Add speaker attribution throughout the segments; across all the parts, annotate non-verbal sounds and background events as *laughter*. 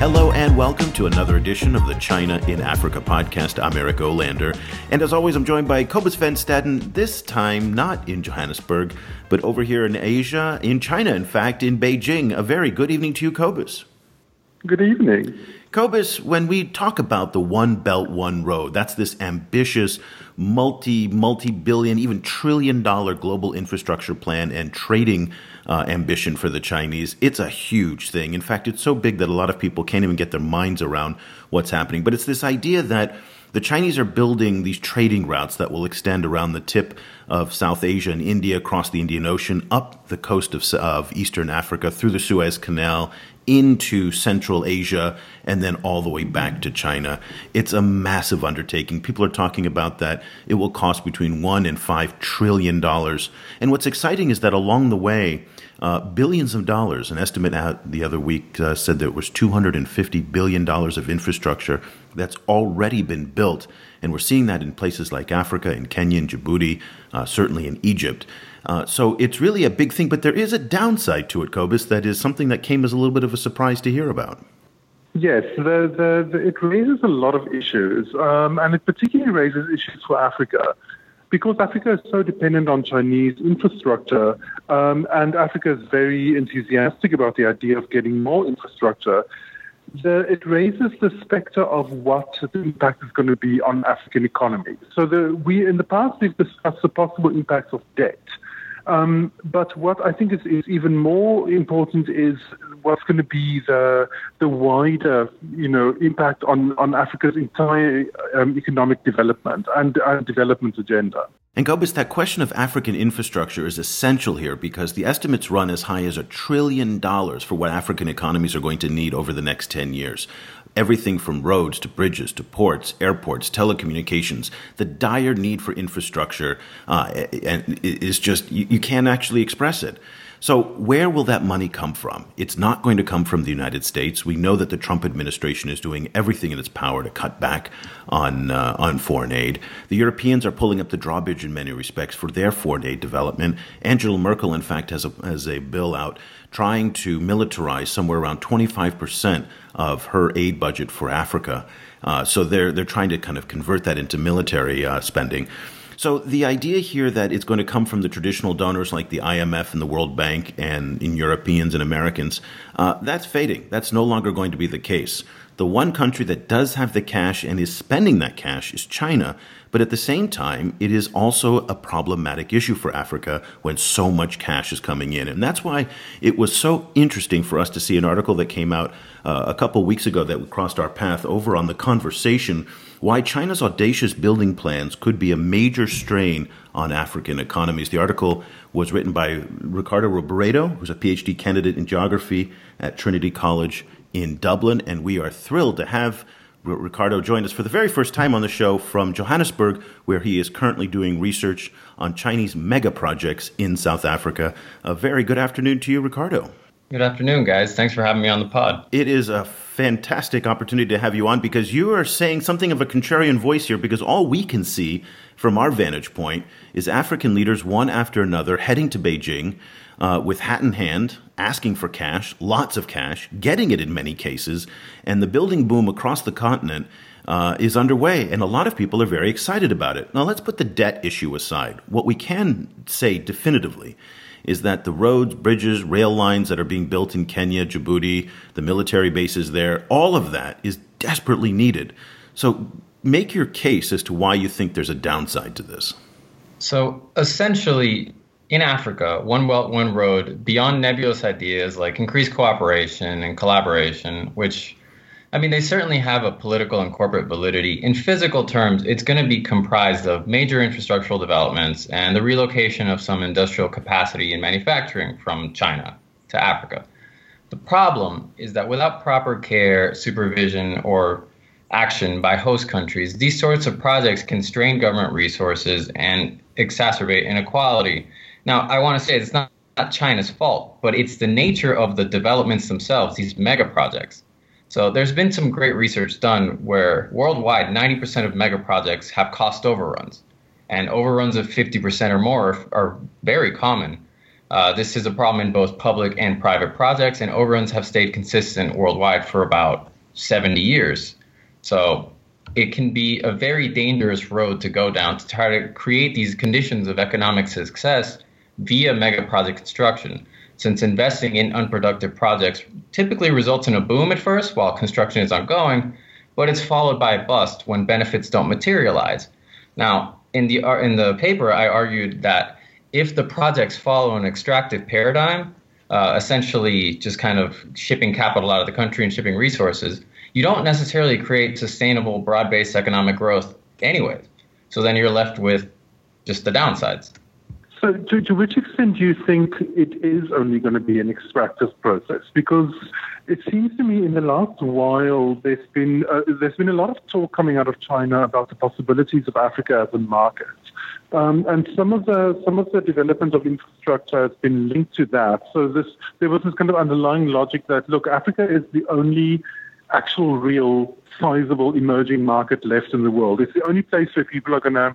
Speaker 1: Hello and welcome to another edition of the China in Africa podcast. I'm Eric Olander. And as always, I'm joined by Cobus Van Staden, this time not in Johannesburg, but over here in Asia, in China, in fact, in Beijing. A very good evening to you, Cobus.
Speaker 2: Good evening.
Speaker 1: Cobus, when we talk about the One Belt, One Road, that's this ambitious, multi, multi billion, even trillion dollar global infrastructure plan and trading uh, ambition for the Chinese. It's a huge thing. In fact, it's so big that a lot of people can't even get their minds around what's happening. But it's this idea that the Chinese are building these trading routes that will extend around the tip of South Asia and India, across the Indian Ocean, up the coast of, of Eastern Africa, through the Suez Canal, into Central Asia and then all the way back to China. It's a massive undertaking. People are talking about that. It will cost between one and five trillion dollars. And what's exciting is that along the way, uh, billions of dollars. An estimate out the other week uh, said there was $250 billion of infrastructure that's already been built. And we're seeing that in places like Africa, in Kenya, in Djibouti, uh, certainly in Egypt. Uh, so it's really a big thing, but there is a downside to it, Cobus, that is something that came as a little bit of a surprise to hear about.
Speaker 2: Yes, the, the, the, it raises a lot of issues, um, and it particularly raises issues for Africa because Africa is so dependent on Chinese infrastructure, um, and Africa is very enthusiastic about the idea of getting more infrastructure. The, it raises the specter of what the impact is going to be on African economies. So the, we, in the past, we've discussed the possible impacts of debt. Um, but what I think is, is, even more important is what's going to be the the wider, you know, impact on, on Africa's entire um, economic development and, and development agenda.
Speaker 1: And Cobus, that question of African infrastructure is essential here because the estimates run as high as a trillion dollars for what African economies are going to need over the next 10 years. Everything from roads to bridges to ports, airports, telecommunications. The dire need for infrastructure uh, is just, you, you can't actually express it. So, where will that money come from? It's not going to come from the United States. We know that the Trump administration is doing everything in its power to cut back on uh, on foreign aid. The Europeans are pulling up the drawbridge in many respects for their foreign aid development. Angela Merkel, in fact, has a has a bill out trying to militarize somewhere around 25 percent of her aid budget for Africa. Uh, so they're they're trying to kind of convert that into military uh, spending. So the idea here that it's going to come from the traditional donors like the IMF and the World Bank and in Europeans and Americans, uh, that's fading. That's no longer going to be the case. The one country that does have the cash and is spending that cash is China. But at the same time, it is also a problematic issue for Africa when so much cash is coming in. And that's why it was so interesting for us to see an article that came out uh, a couple weeks ago that crossed our path over on the conversation why China's audacious building plans could be a major strain on African economies. The article was written by Ricardo Reboredo, who's a PhD candidate in geography at Trinity College in Dublin, and we are thrilled to have Ricardo join us for the very first time on the show from Johannesburg, where he is currently doing research on Chinese mega projects in South Africa. A very good afternoon to you, Ricardo.
Speaker 3: Good afternoon, guys. Thanks for having me on the pod.
Speaker 1: It is a fantastic opportunity to have you on because you are saying something of a contrarian voice here because all we can see from our vantage point is African leaders, one after another, heading to Beijing uh, with hat in hand, asking for cash, lots of cash, getting it in many cases, and the building boom across the continent uh, is underway, and a lot of people are very excited about it. Now, let's put the debt issue aside. What we can say definitively is that the roads, bridges, rail lines that are being built in Kenya, Djibouti, the military bases there, all of that is desperately needed. So make your case as to why you think there's a downside to this.
Speaker 3: So essentially, in Africa, One Belt, One Road, beyond nebulous ideas like increased cooperation and collaboration, which I mean, they certainly have a political and corporate validity. In physical terms, it's going to be comprised of major infrastructural developments and the relocation of some industrial capacity in manufacturing from China to Africa. The problem is that without proper care, supervision, or action by host countries, these sorts of projects can strain government resources and exacerbate inequality. Now, I want to say it's not, not China's fault, but it's the nature of the developments themselves, these mega projects. So there's been some great research done where worldwide 90% of mega projects have cost overruns, and overruns of 50% or more are very common. Uh, this is a problem in both public and private projects, and overruns have stayed consistent worldwide for about 70 years. So it can be a very dangerous road to go down to try to create these conditions of economic success via mega project construction, since investing in unproductive projects typically results in a boom at first while construction is ongoing, but it's followed by a bust when benefits don't materialize. Now, in the in the paper, I argued that if the projects follow an extractive paradigm, uh, essentially just kind of shipping capital out of the country and shipping resources, you don't necessarily create sustainable, broad based economic growth anyway. So then you're left with just the downsides.
Speaker 2: So, to, to which extent do you think it is only going to be an extractive process? Because it seems to me in the last while there's been uh, there's been a lot of talk coming out of China about the possibilities of Africa as a market. Um, and some of the some of the development of infrastructure has been linked to that. So this there was this kind of underlying logic that look, Africa is the only actual, real, sizable emerging market left in the world. It's the only place where people are going to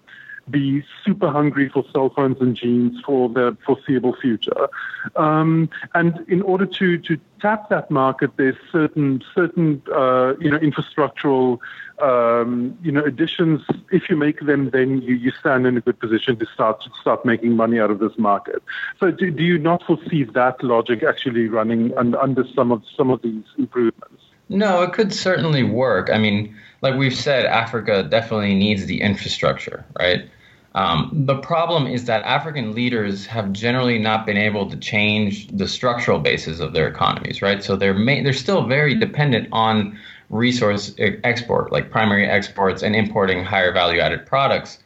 Speaker 2: be super hungry for cell phones and jeans for the foreseeable future. Um, and in order to, to tap that market, there's certain certain uh, you know infrastructural um, you know additions. If you make them, then you, you stand in a good position to start to start making money out of this market. So do, do you not foresee that logic actually running under some of some of these improvements?
Speaker 3: No, it could certainly work. I mean, like we've said, Africa definitely needs the infrastructure, right? Um, the problem is that African leaders have generally not been able to change the structural basis of their economies, right? So they're ma- they're still very dependent on resource export, like primary exports and importing higher value added products.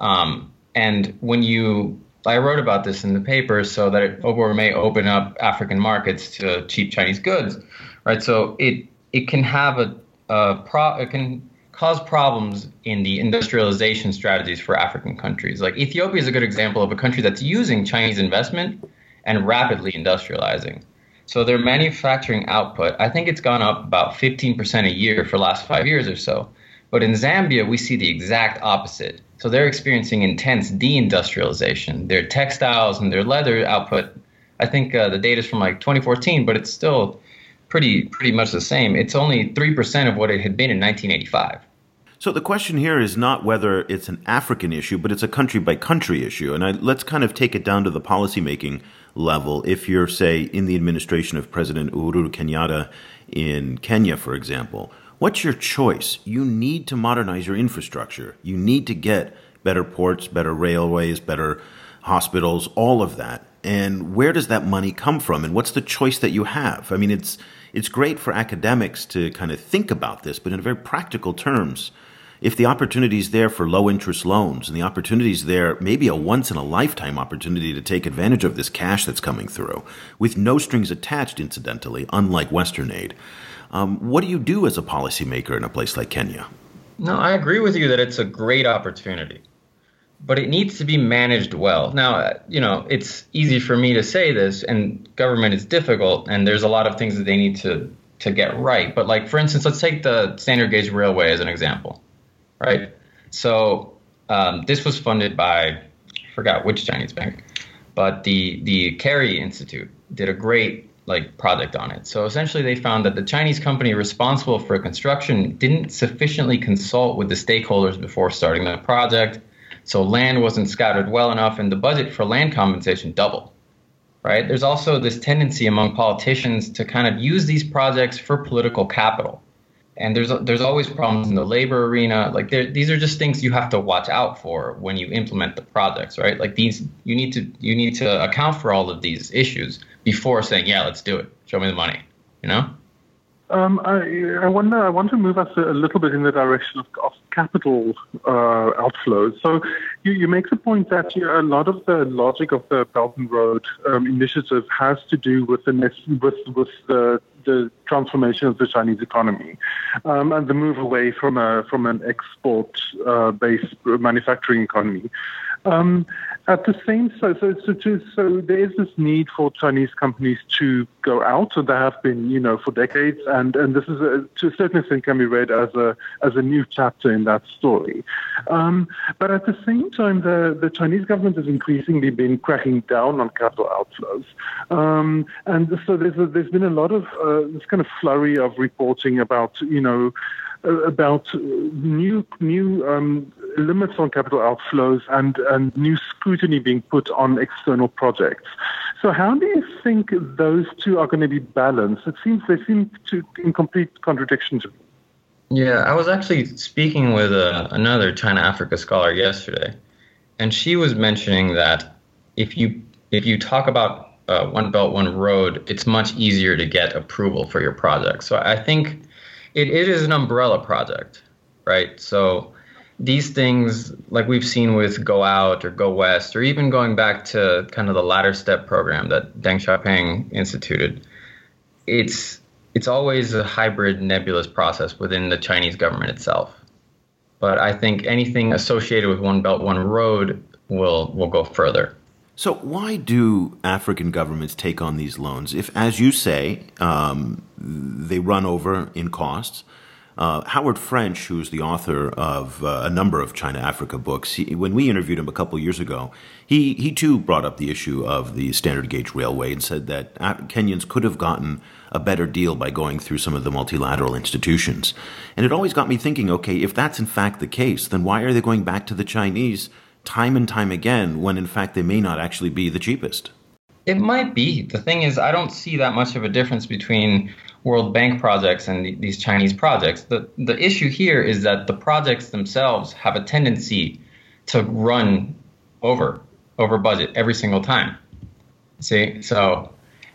Speaker 3: Um, and when you, I wrote about this in the paper, so that it may open up African markets to cheap Chinese goods, right? So it it can have a, a pro, it can cause problems in the industrialization strategies for African countries. Like Ethiopia is a good example of a country that's using Chinese investment and rapidly industrializing. So their manufacturing output, I think it's gone up about 15% a year for the last five years or so. But in Zambia, we see the exact opposite. So they're experiencing intense deindustrialization. Their textiles and their leather output, I think uh, the data is from like 2014, but it's still pretty pretty much the same. It's only three percent of what it had been in 1985.
Speaker 1: So the question here is not whether it's an African issue, but it's a country by country issue. And I, let's kind of take it down to the policymaking level. If you're, say, in the administration of President Uhuru Kenyatta in Kenya, for example, what's your choice? You need to modernize your infrastructure. You need to get better ports, better railways, better hospitals, all of that. And where does that money come from? And what's the choice that you have? I mean, it's it's great for academics to kind of think about this, but in very practical terms, if the opportunity is there for low interest loans and the opportunity is there, maybe a once in a lifetime opportunity to take advantage of this cash that's coming through with no strings attached, incidentally, unlike Western aid. Um, what do you do as a policymaker in a place like Kenya?
Speaker 3: No, I agree with you that it's a great opportunity but it needs to be managed well. Now, you know, it's easy for me to say this, and government is difficult, and there's a lot of things that they need to to get right. But like, for instance, let's take the standard gauge railway as an example, right? So um, this was funded by I forgot which Chinese bank, but the the CARI Institute did a great like project on it. So essentially, they found that the Chinese company responsible for construction didn't sufficiently consult with the stakeholders before starting the project so land wasn't scouted well enough, and the budget for land compensation doubled. Right? There's also this tendency among politicians to kind of use these projects for political capital. And there's there's always problems in the labor arena. Like these are just things you have to watch out for when you implement the projects, right? Like these, you need to you need to account for all of these issues before saying, yeah, let's do it. Show me the money. You know.
Speaker 2: Um, I, I, wonder. I want to move us a, little bit in the direction of, of capital uh, outflows. So, you, you, make the point that you know, a lot of the logic of the Belt and Road um, initiative has to do with the with with the, the transformation of the Chinese economy um, and the move away from a from an export uh, based manufacturing economy. Um, at the same so so so, to, so there is this need for Chinese companies to go out. So there have been you know for decades, and and this is a, to a certain extent can be read as a as a new chapter in that story. Um, but at the same time, the the Chinese government has increasingly been cracking down on capital outflows, um, and so there's a, there's been a lot of uh, this kind of flurry of reporting about you know about new new um, limits on capital outflows and, and new scrutiny being put on external projects. So, how do you think those two are going to be balanced? It seems they seem to in complete contradiction to me.
Speaker 3: Yeah, I was actually speaking with uh, another China Africa scholar yesterday, and she was mentioning that if you if you talk about uh, One Belt One Road, it's much easier to get approval for your project. So I think it, it is an umbrella project, right? So these things, like we've seen with Go Out or Go West, or even going back to kind of the ladder step program that Deng Xiaoping instituted, it's it's always a hybrid nebulous process within the Chinese government itself. But I think anything associated with One Belt One Road will will go further.
Speaker 1: So, why do African governments take on these loans if, as you say, um, they run over in costs? Uh, Howard French, who's the author of uh, a number of China Africa books, he, when we interviewed him a couple years ago, he, he too brought up the issue of the standard gauge railway and said that Kenyans could have gotten a better deal by going through some of the multilateral institutions. And it always got me thinking okay, if that's in fact the case, then why are they going back to the Chinese? Time and time again when in fact they may not actually be the cheapest.
Speaker 3: It might be. The thing is, I don't see that much of a difference between World Bank projects and the, these Chinese projects. The, the issue here is that the projects themselves have a tendency to run over over budget every single time. See, so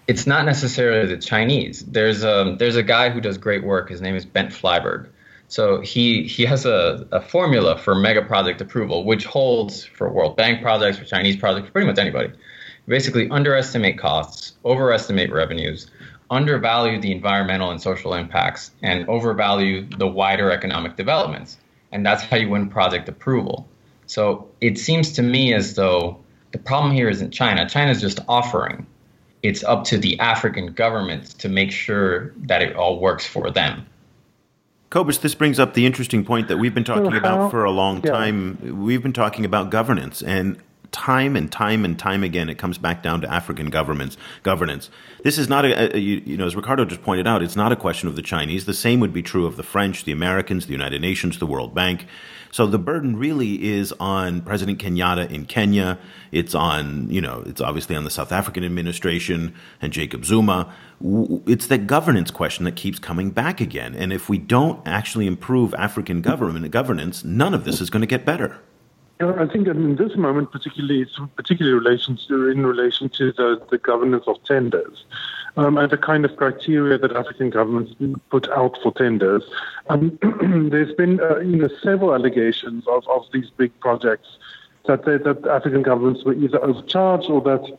Speaker 3: it's not necessarily the Chinese. There's a there's a guy who does great work. His name is Bent Flyvbjerg, so he he has a, a formula for mega project approval, which holds for World Bank projects, for Chinese projects, for pretty much anybody. Basically, underestimate costs, overestimate revenues, undervalue the environmental and social impacts, and overvalue the wider economic developments. And that's how you win project approval. So it seems to me as though the problem here isn't China. China's just offering. It's up to the African governments to make sure that it all works for them.
Speaker 1: Cobus, this brings up the interesting point that we've been talking about for a long time. Yeah. We've been talking about governance, and time and time and time again, it comes back down to African governments governance. This is not a, a you, you, know, as Ricardo just pointed out, it's not a question of the Chinese. The same would be true of the French, the Americans, the United Nations, the World Bank. So the burden really is on President Kenyatta in Kenya. It's on, you know, it's obviously on the South African administration and Jacob Zuma. It's that governance question that keeps coming back again. And if we don't actually improve African government governance, none of this is going to get better.
Speaker 2: I think in this moment, particularly, particularly in relation to the, the governance of tenders um, and the kind of criteria that African governments put out for tenders. Um, *clears throat* there's been uh, you know several allegations of, of these big projects that they, that African governments were either overcharged or that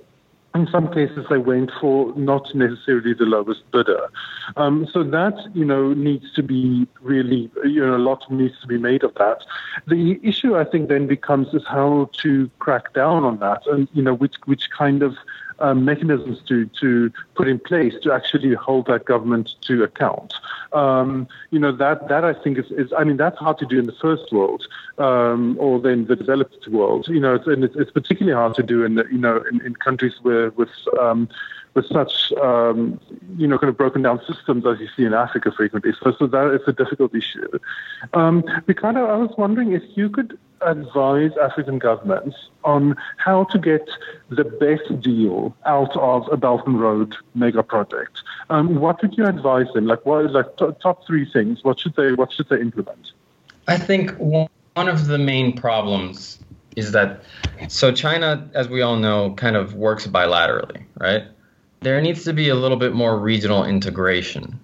Speaker 2: in some cases they went for not necessarily the lowest bidder. Um, so that you know needs to be really you know a lot needs to be made of that. The issue I think then becomes is how to crack down on that and you know which which kind of um, mechanisms to, to put in place to actually hold that government to account. Um, you know, that, that I think is, is, I mean, that's hard to do in the first world um, or then the developed world. You know, it's, and it's, it's particularly hard to do in, the, you know, in, in countries where with, um, with such, um, you know, kind of broken down systems as you see in Africa frequently. So, so that is a difficult issue. Um, Ricardo, I was wondering if you could advise African governments on how to get the best deal out of a Belt and Road mega project. Um, what would you advise them? Like, what like t- top three things? What should they What should they implement?
Speaker 3: I think one of the main problems is that so China, as we all know, kind of works bilaterally, right? There needs to be a little bit more regional integration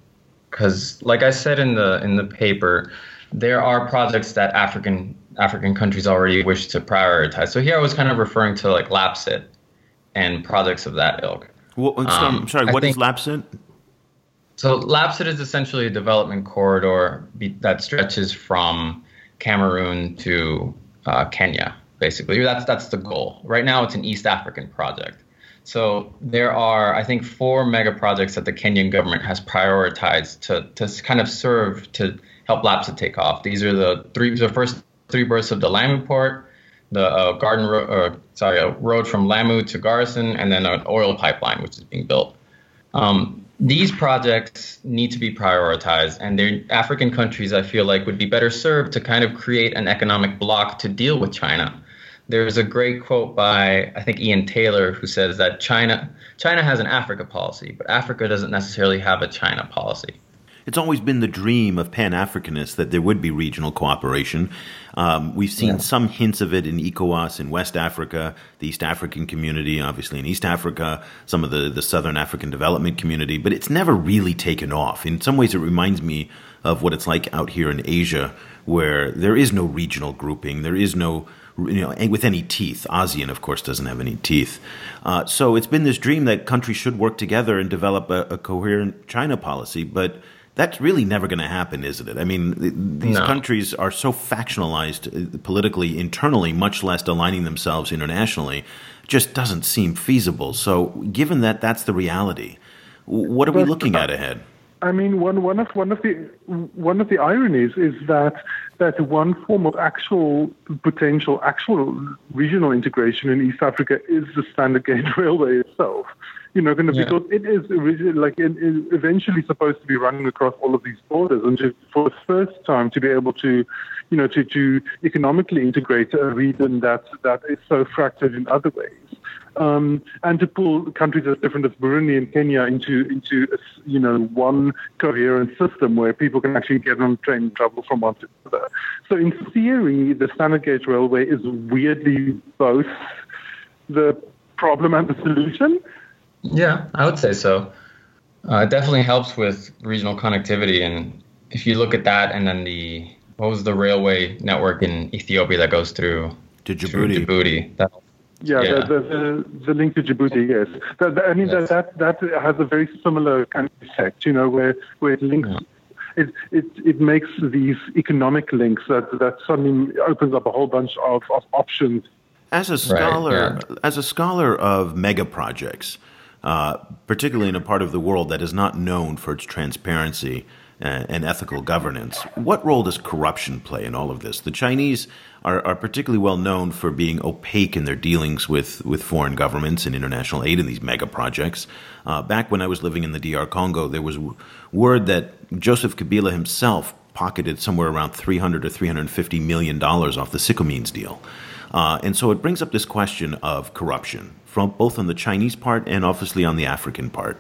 Speaker 3: because, like I said in the in the paper, there are projects that African African countries already wish to prioritize. So here I was kind of referring to like LAPSSET and projects of that ilk.
Speaker 1: Well, so, um, sorry, what think, is LAPSSET?
Speaker 3: So LAPSSET is essentially a development corridor be, that stretches from Cameroon to uh, Kenya, basically. That's that's the goal. Right now, it's an East African project. So there are, I think, four mega projects that the Kenyan government has prioritized to, to kind of serve to help LAPSA take off. These are the three, the first three berths of the Lamu port, the uh, garden, ro- or, sorry, a road from Lamu to Garissa, and then an oil pipeline which is being built. Um, these projects need to be prioritized, and the African countries, I feel like, would be better served to kind of create an economic bloc to deal with China there's a great quote by I think Ian Taylor who says that China China has an Africa policy, but Africa doesn't necessarily have a China policy.
Speaker 1: It's always been the dream of Pan Africanists that there would be regional cooperation. Um, we've seen yeah. some hints of it in ECOWAS in West Africa, the East African community, obviously in East Africa, some of the, the Southern African development community, but it's never really taken off. In some ways, it reminds me of what it's like out here in Asia, where there is no regional grouping, there is no you know, with any teeth. ASEAN, of course, doesn't have any teeth. Uh, so it's been this dream that countries should work together and develop a, a coherent China policy, but that's really never going to happen, isn't it? I mean, these no. countries are so factionalized uh, politically, internally, much less aligning themselves internationally, just doesn't seem feasible. So, given that that's the reality, what are we looking at ahead?
Speaker 2: I mean, one one of one of the one of the ironies is that that one form of actual potential actual regional integration in East Africa is the Standard Gauge *laughs* Railway itself. You know, kind of, yeah. because it is originally like it is eventually supposed to be running across all of these borders, and to, for the first time to be able to, you know, to to economically integrate a region that that is so fractured in other ways um, and to pull countries as different as Burundi and Kenya into into a, you know one coherent system where people can actually get on a train and travel from one to the other. So in theory, the standard gauge railway is weirdly both the problem and the solution.
Speaker 3: Yeah, I would say so. Uh, it definitely helps with regional connectivity, and if you look at that, and then the what was the railway network in Ethiopia that goes through
Speaker 1: to Djibouti?
Speaker 3: Djibouti. That
Speaker 2: yeah, yeah. The, the, the, link to Djibouti, yes. That, that, I mean, yes. that, that, that has a very similar kind of effect, you know, where, where it links, yeah. it, it, it makes these economic links that, that suddenly opens up a whole bunch of, of options.
Speaker 1: As a scholar, right, yeah. as a scholar of mega projects, uh, particularly in a part of the world that is not known for its transparency, and ethical governance. What role does corruption play in all of this? The Chinese are, are, particularly well known for being opaque in their dealings with, with foreign governments and international aid in these mega projects. Uh, back when I was living in the DR Congo, there was w- word that Joseph Kabila himself pocketed somewhere around 300 or 350 million dollars off the Sicomines deal. Uh, and so it brings up this question of corruption, from both on the Chinese part and obviously on the African part.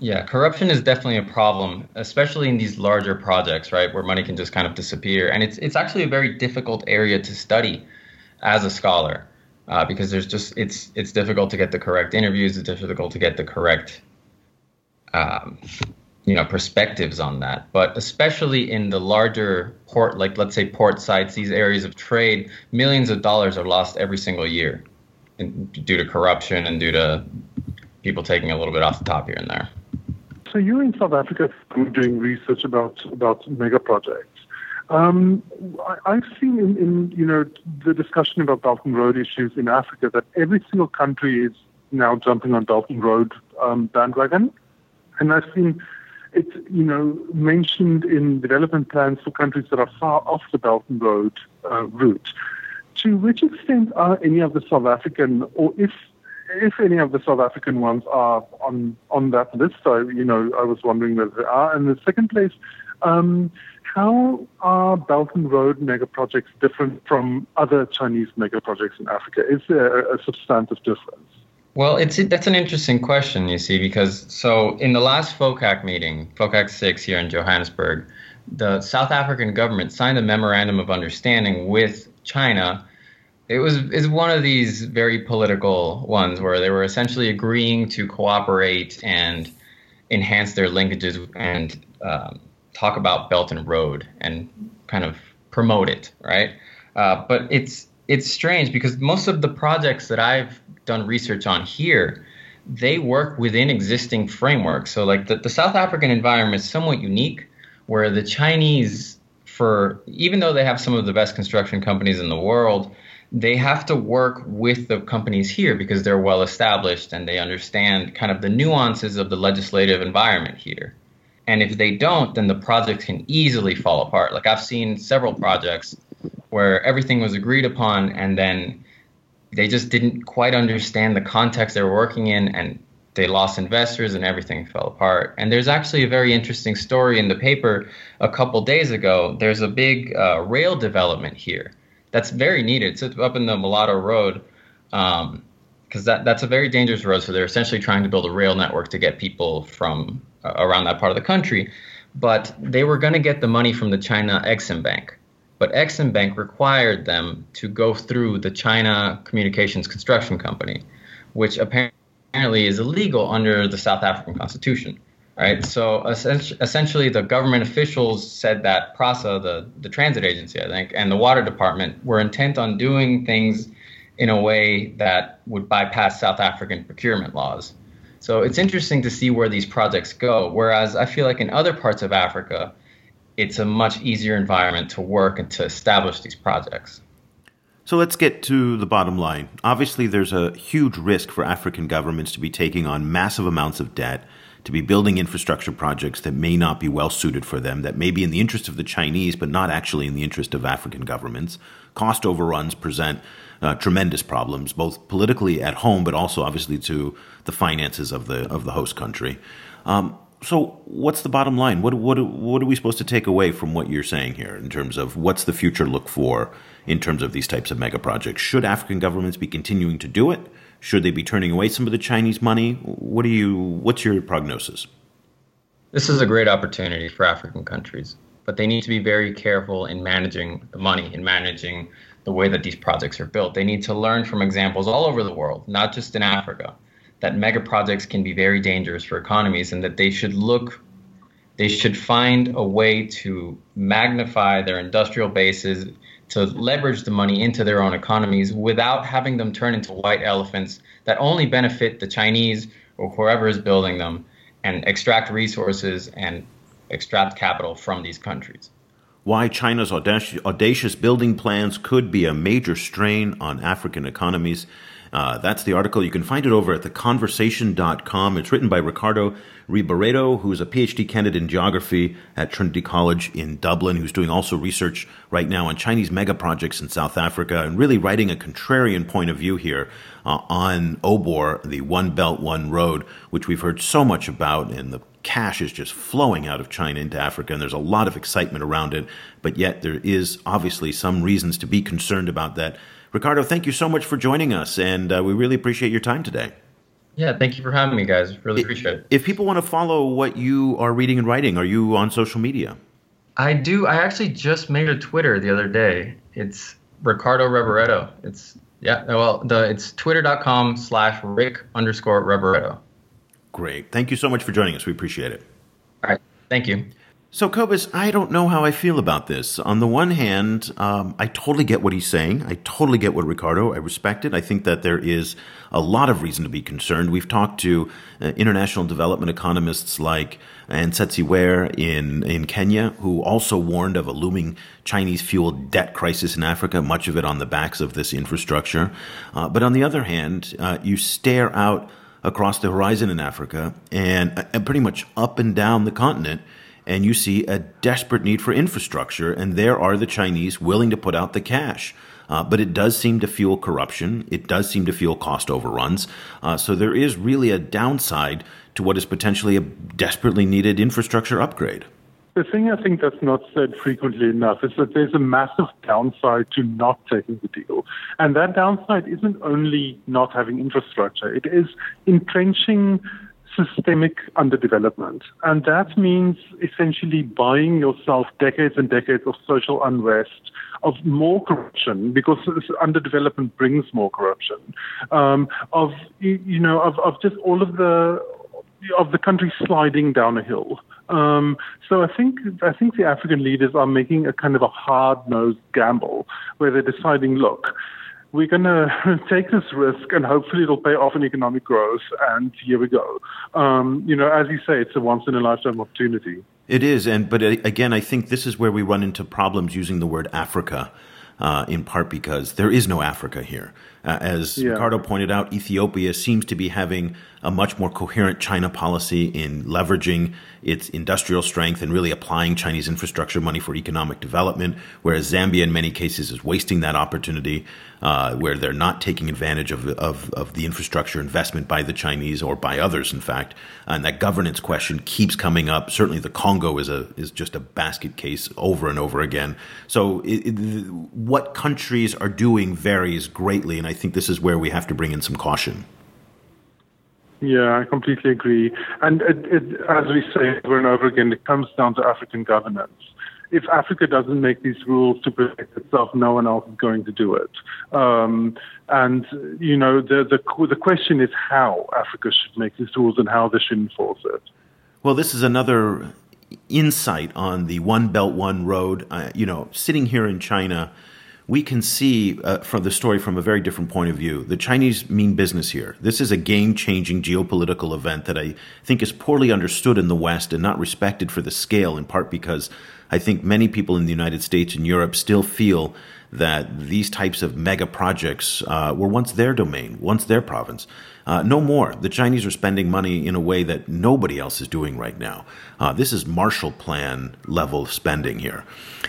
Speaker 3: Yeah, corruption is definitely a problem, especially in these larger projects, right, where money can just kind of disappear. And it's it's actually a very difficult area to study as a scholar uh, because there's just it's it's difficult to get the correct interviews. It's difficult to get the correct, um, you know, perspectives on that. But especially in the larger port, like let's say port sites, these areas of trade, millions of dollars are lost every single year, in, due to corruption and due to people taking a little bit off the top here and there
Speaker 2: so you're in South Africa doing research about about mega projects. Um, I, have seen in, in, you know the discussion about Belt and Road issues in Africa that every single country is now jumping on Belt and Road um, bandwagon, and I've seen it you know mentioned in development plans for countries that are far off the Belt and Road uh, route. To which extent are any of the South African, or if if any of the South African ones are on on that list, I you know I was wondering whether they are. And the second place, um, how are Belt and Road mega projects different from other Chinese mega projects in Africa? Is there a, substantive difference?
Speaker 3: Well, it's that's an interesting question, you see, because so in the last FOCAC meeting, FOCAC six here in Johannesburg, the South African government signed a memorandum of understanding with China it was is one of these very political ones where they were essentially agreeing to cooperate and enhance their linkages and um, talk about Belt and Road and kind of promote it, right? Uh, but it's it's strange because most of the projects that I've done research on here, they work within existing frameworks. So like the, the South African environment is somewhat unique, where the Chinese, for even though they have some of the best construction companies in the world, they have to work with the companies here because they're well established and they understand kind of the nuances of the legislative environment here. And if they don't, then the project can easily fall apart. Like I've seen several projects where everything was agreed upon and then they just didn't quite understand the context they were working in and they lost investors and everything fell apart. And there's actually a very interesting story in the paper a couple days ago. There's a big uh, rail development here that's very needed. It's up in the Moloto Road because um, that, that's a very dangerous road. So they're essentially trying to build a rail network to get people from uh, around that part of the country. But they were going to get the money from the China Exim Bank. But Exim Bank required them to go through the China Communications Construction Company, which apparently is illegal under the South African Constitution. Right. So essentially, the government officials said that PRASA, the, the transit agency, I think, and the water department were intent on doing things in a way that would bypass South African procurement laws. So it's interesting to see where these projects go. Whereas I feel like in other parts of Africa, it's a much easier environment to work and to establish these projects.
Speaker 1: So let's get to the bottom line. Obviously, there's a huge risk for African governments to be taking on massive amounts of debt, to be building infrastructure projects that may not be well suited for them, that may be in the interest of the Chinese, but not actually in the interest of African governments. Cost overruns present uh, tremendous problems, both politically at home, but also obviously to the finances of the of the host country. Um, so, what's the bottom line? What what what are we supposed to take away from what you're saying here in terms of what's the future look for in terms of these types of mega projects? Should African governments be continuing to do it? Should they be turning away some of the Chinese money? What do you? What's your prognosis?
Speaker 3: This is a great opportunity for African countries, but they need to be very careful in managing the money, in managing the way that these projects are built. They need to learn from examples all over the world, not just in Africa, that mega projects can be very dangerous for economies and that they should look they should find a way to magnify their industrial bases to leverage the money into their own economies without having them turn into white elephants that only benefit the Chinese or whoever is building them and extract resources and extract capital from these countries
Speaker 1: why China's audacious building plans could be a major strain on African economies. Uh, that's the article. You can find it over at theconversation.com. It's written by Ricardo Reboredo, who is a PhD candidate in geography at Trinity College in Dublin, who's doing also research right now on Chinese mega projects in South Africa and really writing a contrarian point of view here uh, on OBOR, the One Belt, One Road, which we've heard so much about in the cash is just flowing out of China into Africa, and there's a lot of excitement around it. But yet, there is obviously some reasons to be concerned about that. Ricardo, thank you so much for joining us, and uh, we really appreciate your time today.
Speaker 3: Yeah, thank you for having me, guys. Really appreciate it.
Speaker 1: If people want to follow what you are reading and writing, are you on social media?
Speaker 3: I do. I actually just made a Twitter the other day. It's Ricardo Reboredo. It's yeah. Well, the it's twitter.com slash Rick underscore Reboredo.
Speaker 1: Great. Thank you so much for joining us. We appreciate it.
Speaker 3: All right. Thank you.
Speaker 1: So, Cobus, I don't know how I feel about this. On the one hand, um, I totally get what he's saying. I totally get what Ricardo. I respect it. I think that there is a lot of reason to be concerned. We've talked to uh, international development economists like Anzetse Were in in Kenya, who also warned of a looming Chinese fueled debt crisis in Africa. Much of it on the backs of this infrastructure. Uh, but on the other hand, uh, you stare out across the horizon in Africa and, and pretty much up and down the continent. And you see a desperate need for infrastructure, and there are the Chinese willing to put out the cash. Uh, but it does seem to fuel corruption. It does seem to fuel cost overruns. Uh, so there is really a downside to what is potentially a desperately needed infrastructure upgrade.
Speaker 2: The thing I think that's not said frequently enough is that there's a massive downside to not taking the deal. And that downside isn't only not having infrastructure, it is entrenching systemic underdevelopment. And that means essentially buying yourself decades and decades of social unrest, of more corruption, because underdevelopment brings more corruption, um, of, you know, of, of just all of the, of the country sliding down a hill. Um, so I think I think the African leaders are making a kind of a hard-nosed gamble where they're deciding, look, we're going *laughs* to take this risk and hopefully it'll pay off in economic growth. And here we go. Um, you know, as you say, it's a once in a lifetime opportunity.
Speaker 1: It is, and but uh, again, I think this is where we run into problems using the word Africa. uh, in part because there is no Africa here. Uh, as yeah. Ricardo pointed out, Ethiopia seems to be having a much more coherent China policy in leveraging its industrial strength and really applying Chinese infrastructure money for economic development, whereas Zambia, in many cases, is wasting that opportunity, uh, where they're not taking advantage of, of, of, the infrastructure investment by the Chinese or by others, in fact. And that governance question keeps coming up. Certainly, the Congo is a is just a basket case over and over again. So, it, it, what countries are doing varies greatly, and I think this is where we have to bring in some caution.
Speaker 2: Yeah, I completely agree. And it, it, as we say over and over again, it comes down to African governance. If Africa doesn't make these rules to protect itself, no one else is going to do it. Um, and you know, the, the the question is how Africa should make these rules and how they should enforce it.
Speaker 1: Well, this is another insight on the One Belt One Road. Uh, you know, sitting here in China we can see uh, from the story from a very different point of view. The Chinese mean business here. This is a game changing geopolitical event that I think is poorly understood in the West and not respected for the scale, in part because I think many people in the United States and Europe still feel that these types of mega projects uh, were once their domain, once their province. Uh, no more. The Chinese are spending money in a way that nobody else is doing right now. Uh, this is Marshall Plan level spending here,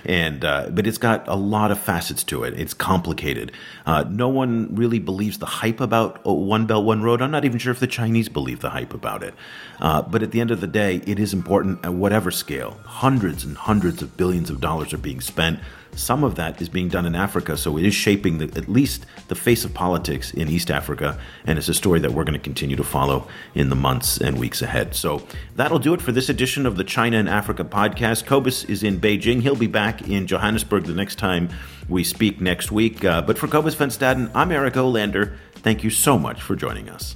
Speaker 1: and uh, but it's got a lot of facets to it. It's complicated. Uh, no one really believes the hype about One Belt One Road. I'm not even sure if the Chinese believe the hype about it. Uh, but at the end of the day, it is important at whatever scale. Hundreds and hundreds of billions of dollars are being spent some of that is being done in Africa, so it is shaping the, at least the face of politics in East Africa, and it's a story that we're going to continue to follow in the months and weeks ahead. So that'll do it for this edition of the China and Africa podcast. Cobus is in Beijing. He'll be back in Johannesburg the next time we speak next week. Uh, but for Cobus van Staden, I'm Eric Olander. Thank you so much for joining us.